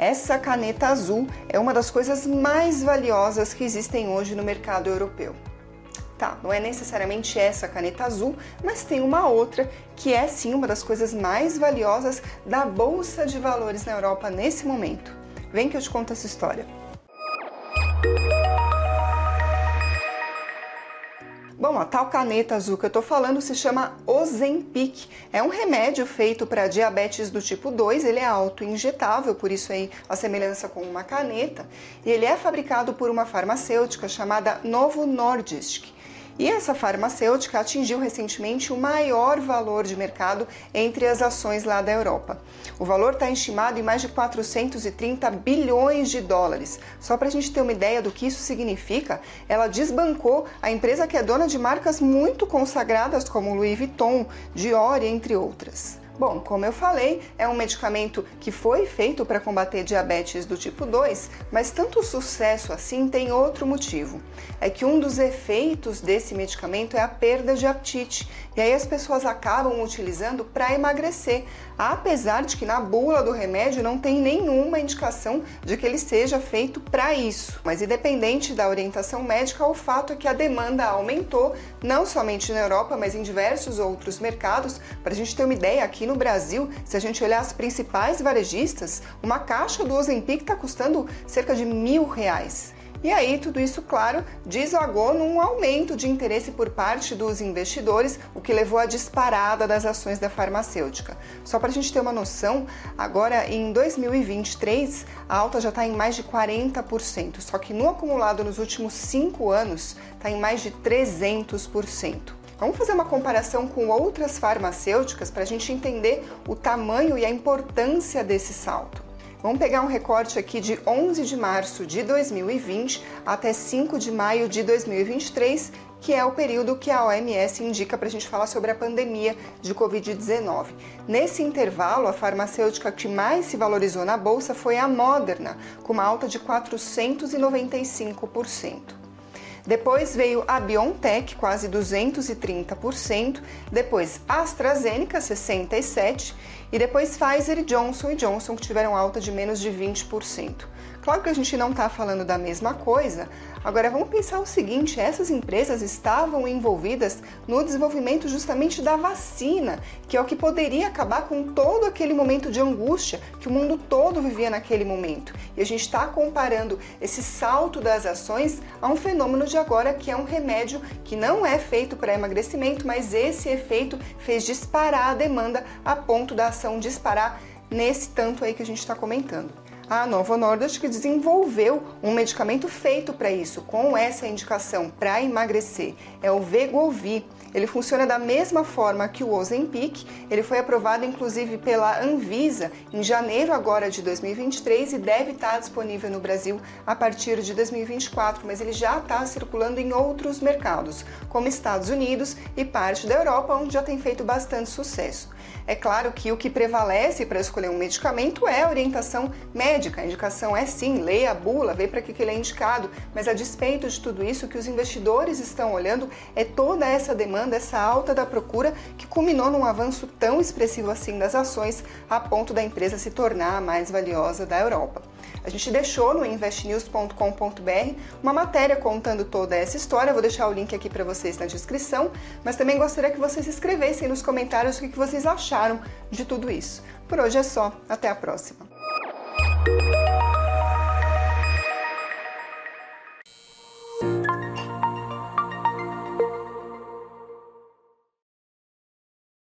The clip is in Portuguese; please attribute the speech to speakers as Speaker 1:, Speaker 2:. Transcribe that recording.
Speaker 1: Essa caneta azul é uma das coisas mais valiosas que existem hoje no mercado europeu. Tá, não é necessariamente essa caneta azul, mas tem uma outra que é sim uma das coisas mais valiosas da bolsa de valores na Europa nesse momento. Vem que eu te conto essa história. Bom, a tal caneta azul que eu tô falando se chama Ozempic. É um remédio feito para diabetes do tipo 2, ele é auto-injetável, por isso aí a semelhança com uma caneta, e ele é fabricado por uma farmacêutica chamada Novo Nordisk. E essa farmacêutica atingiu recentemente o maior valor de mercado entre as ações lá da Europa. O valor está estimado em mais de 430 bilhões de dólares. Só para a gente ter uma ideia do que isso significa, ela desbancou a empresa que é dona de marcas muito consagradas como Louis Vuitton, Dior, entre outras. Bom, como eu falei, é um medicamento que foi feito para combater diabetes do tipo 2, mas tanto sucesso assim tem outro motivo. É que um dos efeitos desse medicamento é a perda de apetite, e aí as pessoas acabam utilizando para emagrecer, apesar de que na bula do remédio não tem nenhuma indicação de que ele seja feito para isso. Mas independente da orientação médica, o fato é que a demanda aumentou, não somente na Europa, mas em diversos outros mercados. Para a gente ter uma ideia, aqui no Brasil, se a gente olhar as principais varejistas, uma caixa do Ozempic está custando cerca de mil reais. E aí, tudo isso, claro, desagou num aumento de interesse por parte dos investidores, o que levou à disparada das ações da farmacêutica. Só para a gente ter uma noção, agora em 2023 a alta já está em mais de 40%, só que no acumulado nos últimos cinco anos está em mais de 300%. Vamos fazer uma comparação com outras farmacêuticas para a gente entender o tamanho e a importância desse salto. Vamos pegar um recorte aqui de 11 de março de 2020 até 5 de maio de 2023, que é o período que a OMS indica para a gente falar sobre a pandemia de Covid-19. Nesse intervalo, a farmacêutica que mais se valorizou na bolsa foi a Moderna, com uma alta de 495%. Depois veio a BioNTech, quase 230%, depois AstraZeneca, 67%, e depois Pfizer e Johnson Johnson, que tiveram alta de menos de 20%. Claro que a gente não está falando da mesma coisa. Agora vamos pensar o seguinte: essas empresas estavam envolvidas no desenvolvimento justamente da vacina, que é o que poderia acabar com todo aquele momento de angústia que o mundo todo vivia naquele momento. E a gente está comparando esse salto das ações a um fenômeno de agora que é um remédio que não é feito para emagrecimento, mas esse efeito fez disparar a demanda a ponto da disparar nesse tanto aí que a gente está comentando a Novo Nordisk desenvolveu um medicamento feito para isso, com essa indicação para emagrecer. É o Vegovi. Ele funciona da mesma forma que o Ozempic. Ele foi aprovado inclusive pela Anvisa em janeiro agora de 2023 e deve estar disponível no Brasil a partir de 2024, mas ele já está circulando em outros mercados, como Estados Unidos e parte da Europa, onde já tem feito bastante sucesso. É claro que o que prevalece para escolher um medicamento é a orientação médica. A indicação é sim, leia a bula, vê para que ele é indicado, mas a despeito de tudo isso, o que os investidores estão olhando é toda essa demanda, essa alta da procura que culminou num avanço tão expressivo assim das ações a ponto da empresa se tornar a mais valiosa da Europa. A gente deixou no investnews.com.br uma matéria contando toda essa história. vou deixar o link aqui para vocês na descrição, mas também gostaria que vocês escrevessem nos comentários o que vocês acharam de tudo isso. Por hoje é só. Até a próxima.